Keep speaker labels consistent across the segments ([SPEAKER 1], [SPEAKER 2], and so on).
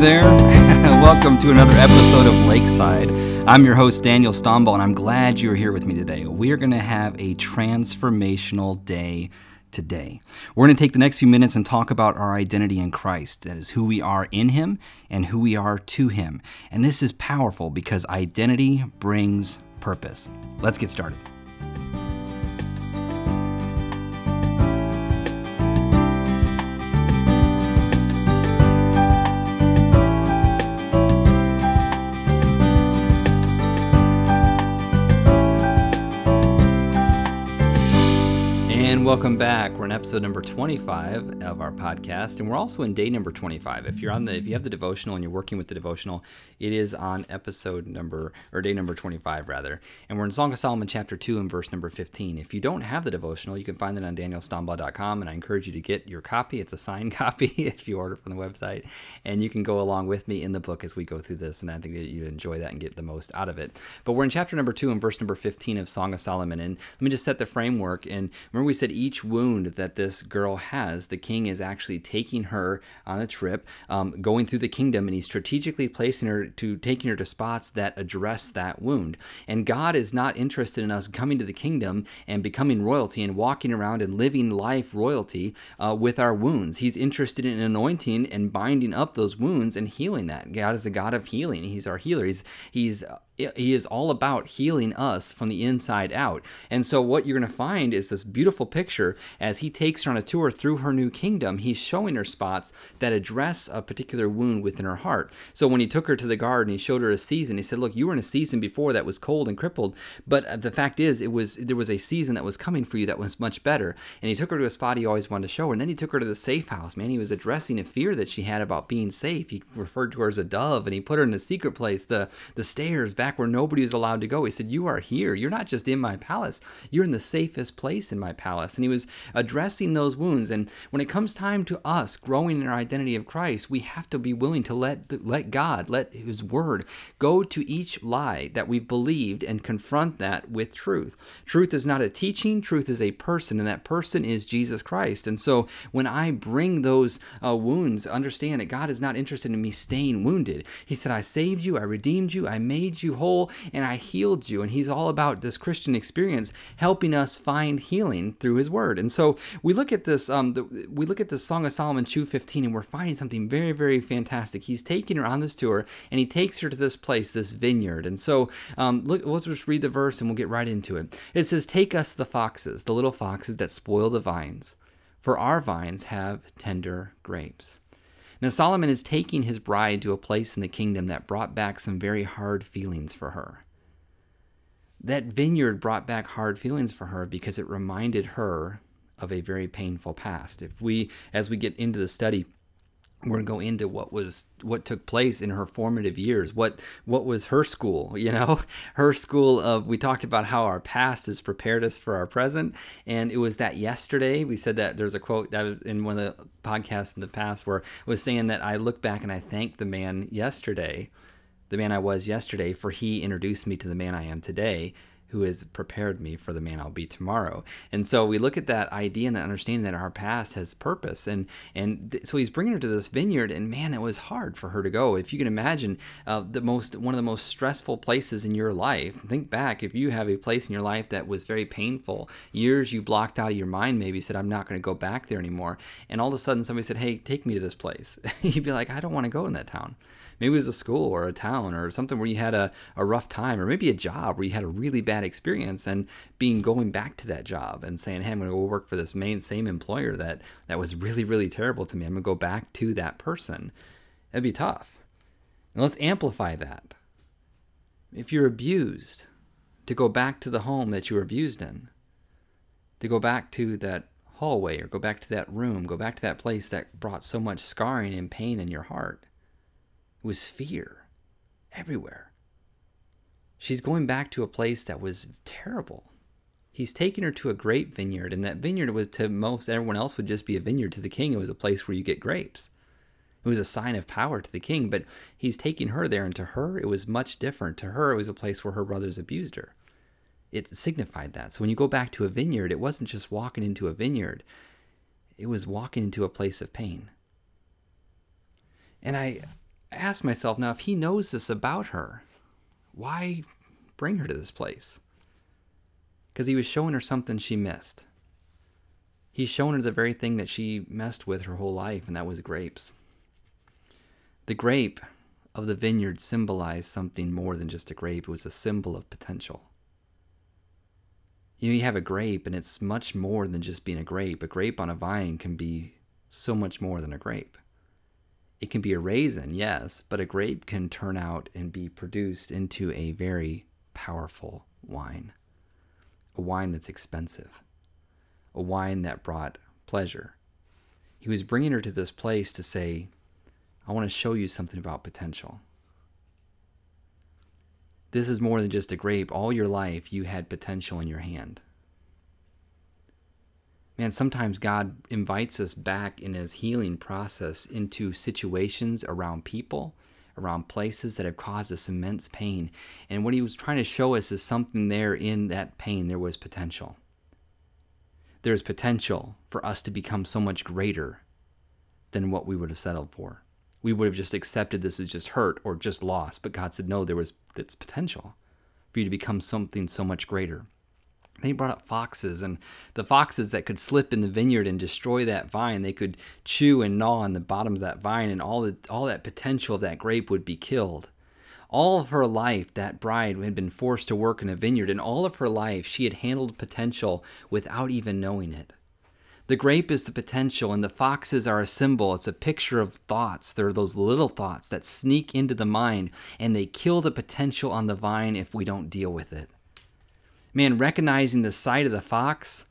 [SPEAKER 1] There, welcome to another episode of Lakeside. I'm your host, Daniel Stomball, and I'm glad you're here with me today. We're going to have a transformational day today. We're going to take the next few minutes and talk about our identity in Christ. That is who we are in Him and who we are to Him. And this is powerful because identity brings purpose. Let's get started. Welcome back. In episode number 25 of our podcast, and we're also in day number 25. If you're on the, if you have the devotional and you're working with the devotional, it is on episode number or day number 25 rather. And we're in Song of Solomon chapter 2 and verse number 15. If you don't have the devotional, you can find it on danielstomball.com, and I encourage you to get your copy. It's a signed copy if you order from the website, and you can go along with me in the book as we go through this. And I think that you'd enjoy that and get the most out of it. But we're in chapter number 2 and verse number 15 of Song of Solomon, and let me just set the framework. And remember, we said each wound that this girl has, the king is actually taking her on a trip, um, going through the kingdom, and he's strategically placing her to taking her to spots that address that wound. And God is not interested in us coming to the kingdom and becoming royalty and walking around and living life royalty uh, with our wounds. He's interested in anointing and binding up those wounds and healing that. God is a God of healing. He's our healer. He's he's he is all about healing us from the inside out. And so, what you're going to find is this beautiful picture as he takes her on a tour through her new kingdom. He's showing her spots that address a particular wound within her heart. So, when he took her to the garden, he showed her a season. He said, Look, you were in a season before that was cold and crippled, but uh, the fact is, it was there was a season that was coming for you that was much better. And he took her to a spot he always wanted to show her. And then he took her to the safe house. Man, he was addressing a fear that she had about being safe. He referred to her as a dove, and he put her in a secret place, the, the stairs back back where nobody was allowed to go. He said, You are here. You're not just in my palace, you're in the safest place in my palace. And he was addressing those wounds. And when it comes time to us growing in our identity of Christ, we have to be willing to let, let God, let his word go to each lie that we've believed and confront that with truth. Truth is not a teaching, truth is a person, and that person is Jesus Christ. And so when I bring those uh, wounds, understand that God is not interested in me staying wounded. He said, I saved you, I redeemed you, I made you whole and I healed you. And he's all about this Christian experience helping us find healing through his word. And so we look at this, um, the, we look at the Song of Solomon 2.15 and we're finding something very, very fantastic. He's taking her on this tour and he takes her to this place, this vineyard. And so um, look, let's just read the verse and we'll get right into it. It says, Take us the foxes, the little foxes that spoil the vines, for our vines have tender grapes. Now, Solomon is taking his bride to a place in the kingdom that brought back some very hard feelings for her. That vineyard brought back hard feelings for her because it reminded her of a very painful past. If we, as we get into the study, we're going to go into what was what took place in her formative years what what was her school you know? Her school of we talked about how our past has prepared us for our present and it was that yesterday we said that there's a quote that in one of the podcasts in the past where was saying that i look back and i thank the man yesterday the man i was yesterday for he introduced me to the man i am today who has prepared me for the man I'll be tomorrow. And so we look at that idea and that understanding that our past has purpose. And and th- so he's bringing her to this vineyard, and man, it was hard for her to go. If you can imagine, uh, the most one of the most stressful places in your life. Think back if you have a place in your life that was very painful, years you blocked out of your mind, maybe said, "I'm not going to go back there anymore," and all of a sudden somebody said, "Hey, take me to this place." You'd be like, "I don't want to go in that town." Maybe it was a school or a town or something where you had a, a rough time, or maybe a job where you had a really bad experience and being going back to that job and saying, Hey, I'm gonna go work for this main same employer that that was really, really terrible to me. I'm gonna go back to that person. That'd be tough. And let's amplify that. If you're abused, to go back to the home that you were abused in, to go back to that hallway or go back to that room, go back to that place that brought so much scarring and pain in your heart. Was fear everywhere. She's going back to a place that was terrible. He's taking her to a grape vineyard, and that vineyard was to most everyone else would just be a vineyard. To the king, it was a place where you get grapes. It was a sign of power to the king, but he's taking her there, and to her, it was much different. To her, it was a place where her brothers abused her. It signified that. So when you go back to a vineyard, it wasn't just walking into a vineyard, it was walking into a place of pain. And I I asked myself, now, if he knows this about her, why bring her to this place? Because he was showing her something she missed. He's shown her the very thing that she messed with her whole life, and that was grapes. The grape of the vineyard symbolized something more than just a grape, it was a symbol of potential. You know, you have a grape, and it's much more than just being a grape. A grape on a vine can be so much more than a grape. It can be a raisin, yes, but a grape can turn out and be produced into a very powerful wine. A wine that's expensive. A wine that brought pleasure. He was bringing her to this place to say, I want to show you something about potential. This is more than just a grape. All your life, you had potential in your hand. Man, sometimes God invites us back in his healing process into situations around people, around places that have caused us immense pain. And what he was trying to show us is something there in that pain, there was potential. There's potential for us to become so much greater than what we would have settled for we would have just accepted this as just hurt or just loss. But God said, no, there was its potential for you to become something so much greater. They brought up foxes, and the foxes that could slip in the vineyard and destroy that vine, they could chew and gnaw on the bottoms of that vine, and all, the, all that potential of that grape would be killed. All of her life, that bride had been forced to work in a vineyard, and all of her life, she had handled potential without even knowing it. The grape is the potential, and the foxes are a symbol. It's a picture of thoughts. They're those little thoughts that sneak into the mind, and they kill the potential on the vine if we don't deal with it. Man, recognizing the sight of the fox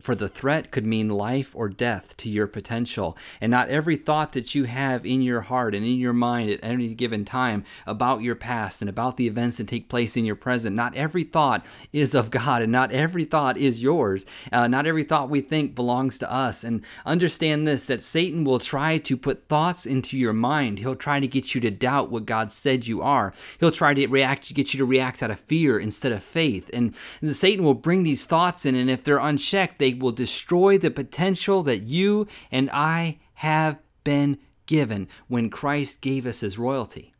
[SPEAKER 1] for the threat could mean life or death to your potential. And not every thought that you have in your heart and in your mind at any given time about your past and about the events that take place in your present, not every thought is of God and not every thought is yours. Uh, not every thought we think belongs to us. And understand this that Satan will try to put thoughts into your mind. He'll try to get you to doubt what God said you are. He'll try to react, get you to react out of fear instead of faith. And, and Satan will bring these thoughts in, and if they're unchecked, they will destroy the potential that you and I have been given when Christ gave us his royalty.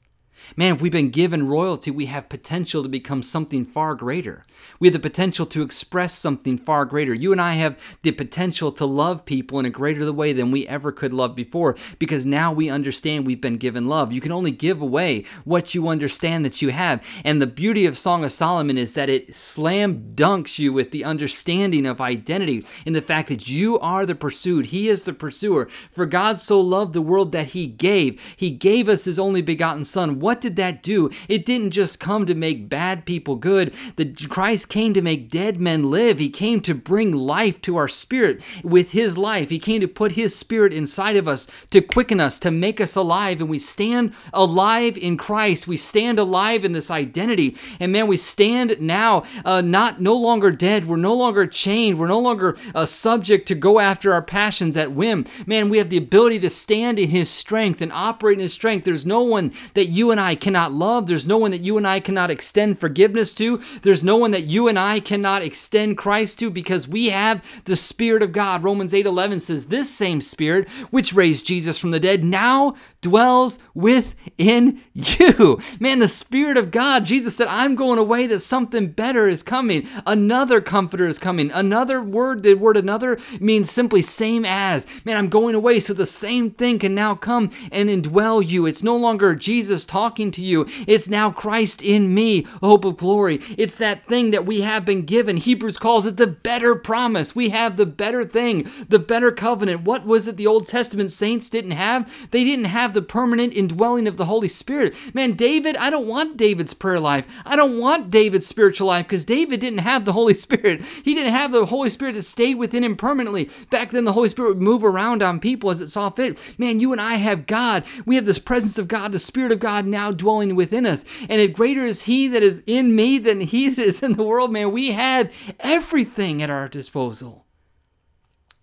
[SPEAKER 1] Man, if we've been given royalty, we have potential to become something far greater. We have the potential to express something far greater. You and I have the potential to love people in a greater way than we ever could love before because now we understand we've been given love. You can only give away what you understand that you have. And the beauty of Song of Solomon is that it slam dunks you with the understanding of identity in the fact that you are the pursued. He is the pursuer. For God so loved the world that he gave. He gave us his only begotten Son. What did that do? It didn't just come to make bad people good. The Christ came to make dead men live. He came to bring life to our spirit with his life. He came to put his spirit inside of us to quicken us, to make us alive. And we stand alive in Christ. We stand alive in this identity. And man, we stand now uh, not no longer dead. We're no longer chained. We're no longer uh, subject to go after our passions at whim. Man, we have the ability to stand in his strength and operate in his strength. There's no one that you and and I cannot love. There's no one that you and I cannot extend forgiveness to. There's no one that you and I cannot extend Christ to because we have the Spirit of God. Romans 8 11 says, This same Spirit which raised Jesus from the dead now dwells within you. Man, the Spirit of God, Jesus said, I'm going away that something better is coming. Another comforter is coming. Another word, the word another means simply same as. Man, I'm going away so the same thing can now come and indwell you. It's no longer Jesus talking to you. It's now Christ in me, hope of glory. It's that thing that we have been given. Hebrews calls it the better promise. We have the better thing, the better covenant. What was it the Old Testament saints didn't have? They didn't have have the permanent indwelling of the Holy Spirit. Man, David, I don't want David's prayer life. I don't want David's spiritual life because David didn't have the Holy Spirit. He didn't have the Holy Spirit to stay within him permanently. Back then, the Holy Spirit would move around on people as it saw fit. Man, you and I have God. We have this presence of God, the Spirit of God now dwelling within us. And if greater is He that is in me than He that is in the world, man, we have everything at our disposal.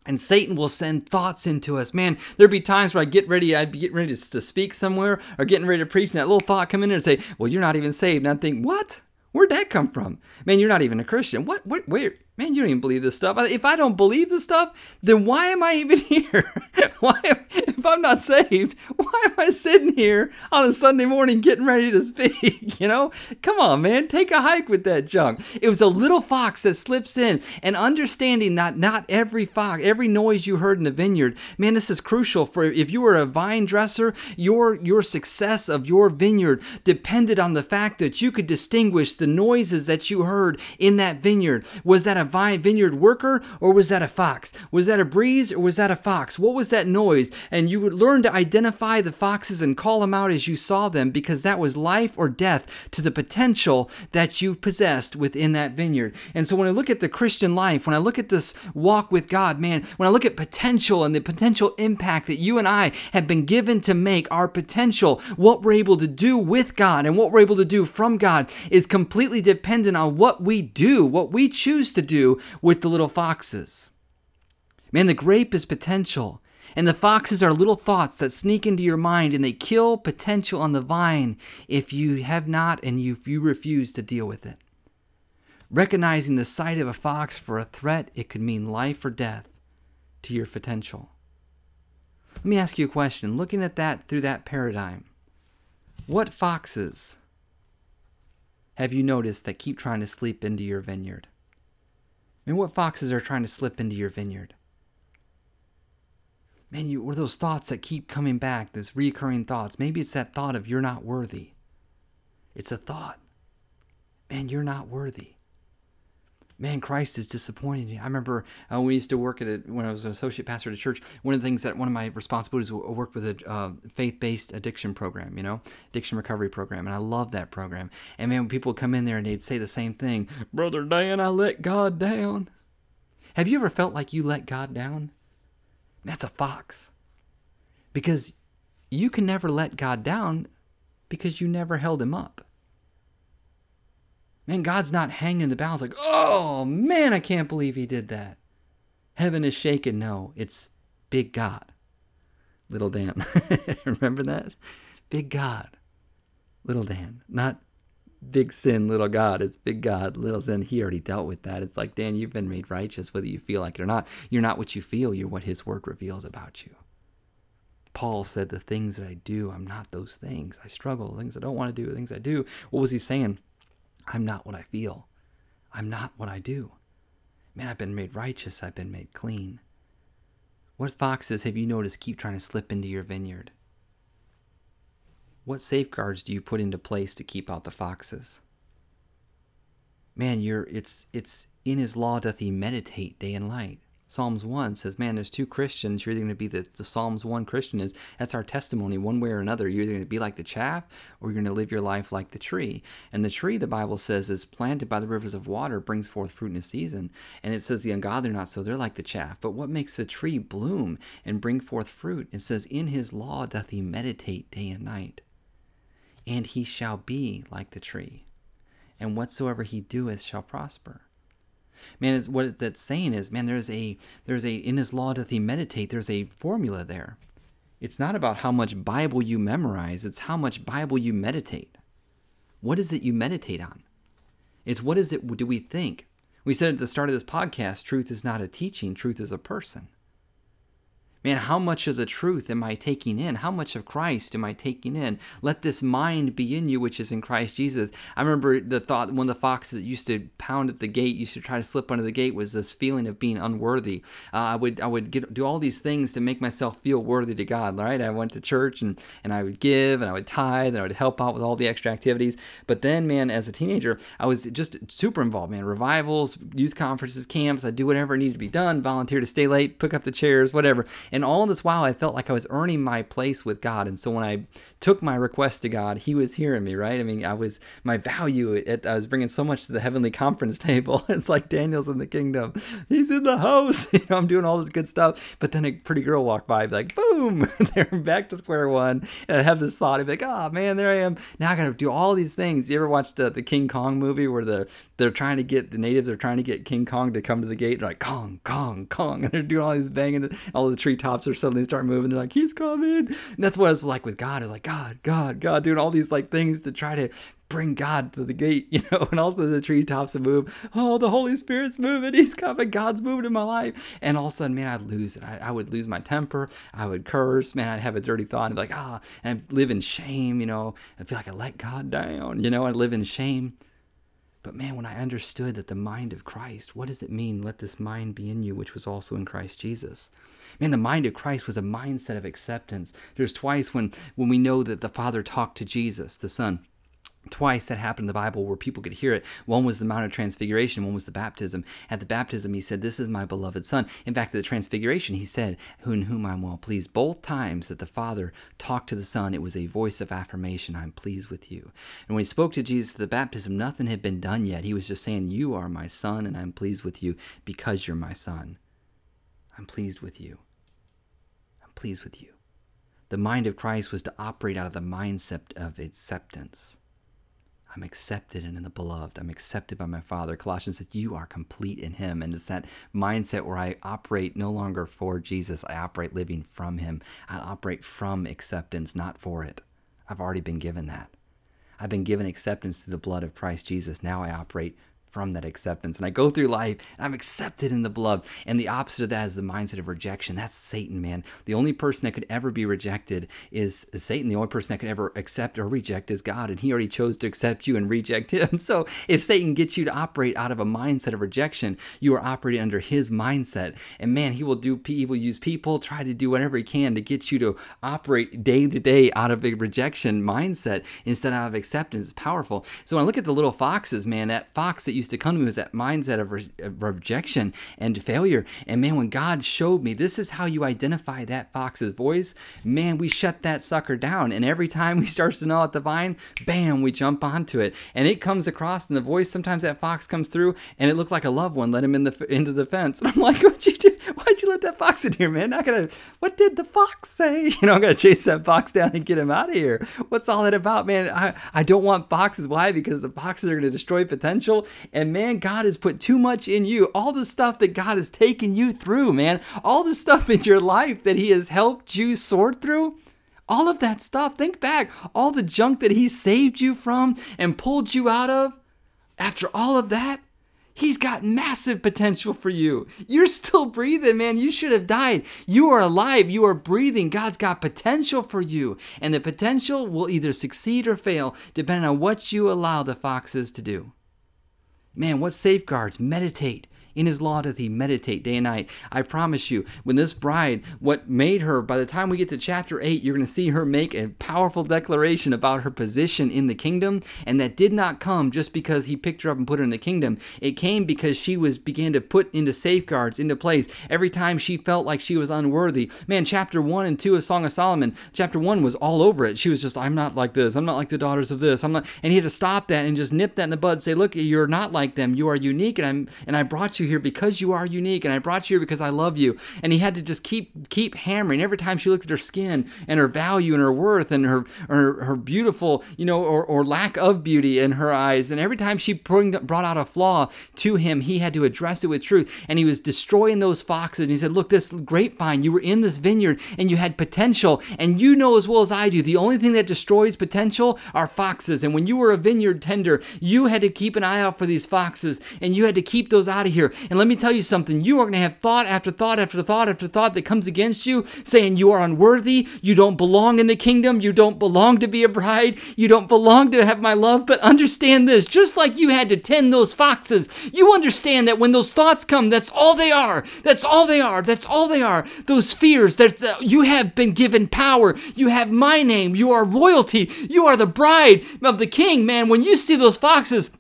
[SPEAKER 1] And Satan will send thoughts into us. Man, there'd be times where I get ready, I'd be getting ready to, speak somewhere or getting ready to preach, and that little thought come in and say, Well, you're not even saved. And I'm thinking, What? Where'd that come from? Man, you're not even a Christian. What? Where? Man, you don't even believe this stuff. If I don't believe this stuff, then why am I even here? why? If I'm not saved. Why am I sitting here on a Sunday morning getting ready to speak? You know, come on, man, take a hike with that junk. It was a little fox that slips in, and understanding that not every fox, every noise you heard in the vineyard, man, this is crucial for if you were a vine dresser, your your success of your vineyard depended on the fact that you could distinguish the noises that you heard in that vineyard. Was that a vine vineyard worker or was that a fox? Was that a breeze or was that a fox? What was that noise? And you would learn to identify the foxes and call them out as you saw them because that was life or death to the potential that you possessed within that vineyard. And so when I look at the Christian life, when I look at this walk with God, man, when I look at potential and the potential impact that you and I have been given to make, our potential, what we're able to do with God and what we're able to do from God is completely dependent on what we do, what we choose to do with the little foxes. Man, the grape is potential. And the foxes are little thoughts that sneak into your mind and they kill potential on the vine if you have not and you, if you refuse to deal with it. Recognizing the sight of a fox for a threat, it could mean life or death to your potential. Let me ask you a question. Looking at that through that paradigm, what foxes have you noticed that keep trying to sleep into your vineyard? I mean, what foxes are trying to slip into your vineyard? man, you or those thoughts that keep coming back, those recurring thoughts. Maybe it's that thought of you're not worthy. It's a thought. Man, you're not worthy. Man, Christ is disappointing you. I remember uh, we used to work at it when I was an associate pastor at a church. One of the things that one of my responsibilities was work with a uh, faith-based addiction program, you know, addiction recovery program, and I love that program. And man, when people would come in there and they'd say the same thing, "Brother Dan, I let God down." Have you ever felt like you let God down? That's a fox. Because you can never let God down because you never held him up. Man, God's not hanging in the balance like, oh man, I can't believe he did that. Heaven is shaken. No, it's big God. Little Dan. Remember that? Big God. Little Dan. Not big sin, little God. It's big God, little sin. He already dealt with that. It's like, Dan, you've been made righteous, whether you feel like it or not. You're not what you feel, you're what His Word reveals about you. Paul said, The things that I do, I'm not those things. I struggle. Things I don't want to do, things I do. What was he saying? I'm not what I feel. I'm not what I do. Man, I've been made righteous. I've been made clean. What foxes have you noticed keep trying to slip into your vineyard? What safeguards do you put into place to keep out the foxes? Man, you're it's it's in his law doth he meditate day and night. Psalms 1 says, Man, there's two Christians. You're either going to be the, the Psalms 1 Christian is that's our testimony one way or another. You're either going to be like the chaff or you're going to live your life like the tree. And the tree, the Bible says, is planted by the rivers of water, brings forth fruit in a season. And it says the ungodly are not so, they're like the chaff. But what makes the tree bloom and bring forth fruit? It says, In his law doth he meditate day and night and he shall be like the tree, and whatsoever he doeth shall prosper. Man, it's, what that's saying is, man, there's a there's a in his law doth he meditate. There's a formula there. It's not about how much Bible you memorize. It's how much Bible you meditate. What is it you meditate on? It's what is it do we think? We said at the start of this podcast, truth is not a teaching, truth is a person man, how much of the truth am I taking in? How much of Christ am I taking in? Let this mind be in you, which is in Christ Jesus. I remember the thought, one of the foxes that used to pound at the gate, used to try to slip under the gate, was this feeling of being unworthy. Uh, I would, I would get, do all these things to make myself feel worthy to God, right? I went to church and, and I would give and I would tithe and I would help out with all the extra activities. But then, man, as a teenager, I was just super involved, man. Revivals, youth conferences, camps, I'd do whatever needed to be done, volunteer to stay late, pick up the chairs, whatever. And all this while, I felt like I was earning my place with God. And so when I took my request to God, He was hearing me, right? I mean, I was, my value, it, I was bringing so much to the heavenly conference table. it's like Daniel's in the kingdom. He's in the house. You know, I'm doing all this good stuff. But then a pretty girl walked by, like, boom, they're back to square one. And I have this thought, I'd be like, oh man, there I am. Now I got to do all these things. You ever watched the, the King Kong movie where the, they're trying to get, the natives are trying to get King Kong to come to the gate? They're like, Kong, Kong, Kong. And they're doing all these banging, all the tree treetops are suddenly start moving. They're like, He's coming. And that's what it's like with God. It's like, God, God, God, doing all these like things to try to bring God to the gate, you know, and also the treetops move. Oh, the Holy Spirit's moving. He's coming. God's moving in my life. And all of a sudden, man, I'd lose it. I, I would lose my temper. I would curse. Man, I'd have a dirty thought and be like, ah, and I'd live in shame, you know. I feel like I let God down, you know, I live in shame. But man, when I understood that the mind of Christ, what does it mean? Let this mind be in you, which was also in Christ Jesus. Man, the mind of Christ was a mindset of acceptance. There's twice when when we know that the Father talked to Jesus, the Son twice that happened in the Bible where people could hear it. One was the Mount of Transfiguration, one was the baptism. At the baptism, he said, This is my beloved Son. In fact, at the Transfiguration, he said, In whom I'm well pleased. Both times that the Father talked to the Son, it was a voice of affirmation, I'm pleased with you. And when he spoke to Jesus at the baptism, nothing had been done yet. He was just saying, You are my Son, and I'm pleased with you because you're my Son. I'm pleased with you. I'm pleased with you. The mind of Christ was to operate out of the mindset of acceptance. I'm accepted and in the beloved. I'm accepted by my Father. Colossians said, You are complete in Him. And it's that mindset where I operate no longer for Jesus, I operate living from Him. I operate from acceptance, not for it. I've already been given that. I've been given acceptance through the blood of Christ Jesus. Now I operate from that acceptance. And I go through life and I'm accepted in the blood. And the opposite of that is the mindset of rejection. That's Satan, man. The only person that could ever be rejected is, Satan. The only person that could ever accept or reject is God. And he already chose to accept you and reject him. So if Satan gets you to operate out of a mindset of rejection, you are operating under his mindset. And man, he will do he will use people, try to do whatever he can to get you to operate day to day out of a rejection mindset instead of acceptance. It's powerful. So when I look at the little foxes, man, that fox that used to come to me was that mindset of, re- of rejection and failure. And man, when God showed me this is how you identify that fox's voice, man, we shut that sucker down. And every time we start to gnaw at the vine, bam, we jump onto it. And it comes across in the voice. Sometimes that fox comes through and it looked like a loved one let him in the into the fence. And I'm like, what'd you do? Why'd you let that fox in here, man? I gotta, what did the fox say? You know, I gotta chase that fox down and get him out of here. What's all that about, man? I, I don't want foxes. Why? Because the foxes are gonna destroy potential. And man, God has put too much in you. All the stuff that God has taken you through, man. All the stuff in your life that He has helped you sort through. All of that stuff. Think back. All the junk that He saved you from and pulled you out of. After all of that, He's got massive potential for you. You're still breathing, man. You should have died. You are alive. You are breathing. God's got potential for you. And the potential will either succeed or fail depending on what you allow the foxes to do. Man, what safeguards? Meditate. In his law doth he meditate day and night. I promise you, when this bride, what made her, by the time we get to chapter 8, you're going to see her make a powerful declaration about her position in the kingdom. And that did not come just because he picked her up and put her in the kingdom. It came because she was began to put into safeguards into place every time she felt like she was unworthy. Man, chapter 1 and 2 of Song of Solomon, chapter 1 was all over it. She was just, I'm not like this. I'm not like the daughters of this. I'm not. And he had to stop that and just nip that in the bud, say, look, you're not like them. You are unique. And I'm, and I brought you here because you are unique and I brought you here because I love you. And he had to just keep keep hammering every time she looked at her skin and her value and her worth and her her, her beautiful, you know, or, or lack of beauty in her eyes. And every time she brought out a flaw to him, he had to address it with truth. And he was destroying those foxes. And he said, Look, this grapevine, you were in this vineyard and you had potential. And you know as well as I do, the only thing that destroys potential are foxes. And when you were a vineyard tender, you had to keep an eye out for these foxes and you had to keep those out of here. And let me tell you something you are going to have thought after thought after thought after thought that comes against you, saying you are unworthy, you don't belong in the kingdom, you don't belong to be a bride, you don't belong to have my love. But understand this just like you had to tend those foxes, you understand that when those thoughts come, that's all they are. That's all they are. That's all they are. Those fears, that you have been given power. You have my name. You are royalty. You are the bride of the king. Man, when you see those foxes,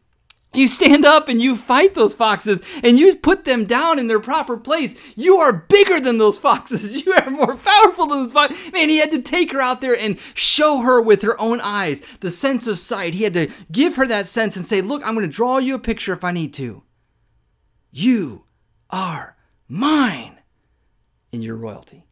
[SPEAKER 1] you stand up and you fight those foxes and you put them down in their proper place. You are bigger than those foxes. You are more powerful than those foxes. Man, he had to take her out there and show her with her own eyes the sense of sight. He had to give her that sense and say, Look, I'm going to draw you a picture if I need to. You are mine in your royalty.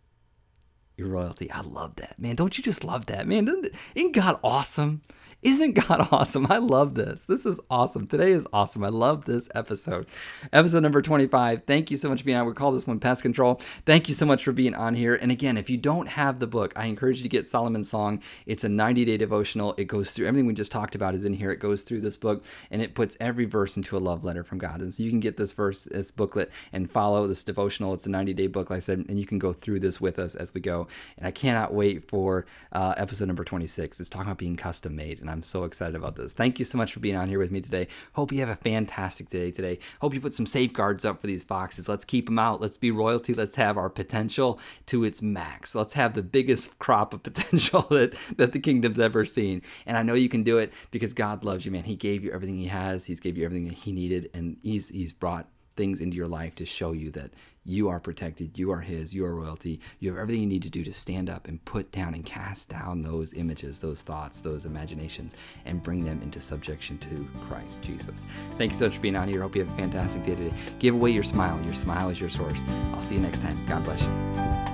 [SPEAKER 1] Your royalty. I love that. Man, don't you just love that? Man, isn't God awesome? Isn't God awesome? I love this. This is awesome. Today is awesome. I love this episode. Episode number 25. Thank you so much for being on. We call this one Pest Control. Thank you so much for being on here. And again, if you don't have the book, I encourage you to get Solomon's Song. It's a 90 day devotional. It goes through everything we just talked about is in here. It goes through this book and it puts every verse into a love letter from God. And so you can get this verse, this booklet, and follow this devotional. It's a 90 day book, like I said, and you can go through this with us as we go. And I cannot wait for uh, episode number 26. It's talking about being custom made. And I'm so excited about this. Thank you so much for being on here with me today. Hope you have a fantastic day today. Hope you put some safeguards up for these foxes. Let's keep them out. Let's be royalty. Let's have our potential to its max. Let's have the biggest crop of potential that, that the kingdom's ever seen. And I know you can do it because God loves you, man. He gave you everything He has. He's gave you everything that He needed, and He's He's brought things into your life to show you that you are protected, you are His, you are royalty. You have everything you need to do to stand up and put down and cast down those images, those thoughts, those imaginations, and bring them into subjection to Christ Jesus. Thank you so much for being on here. Hope you have a fantastic day today. Give away your smile. Your smile is your source. I'll see you next time. God bless you.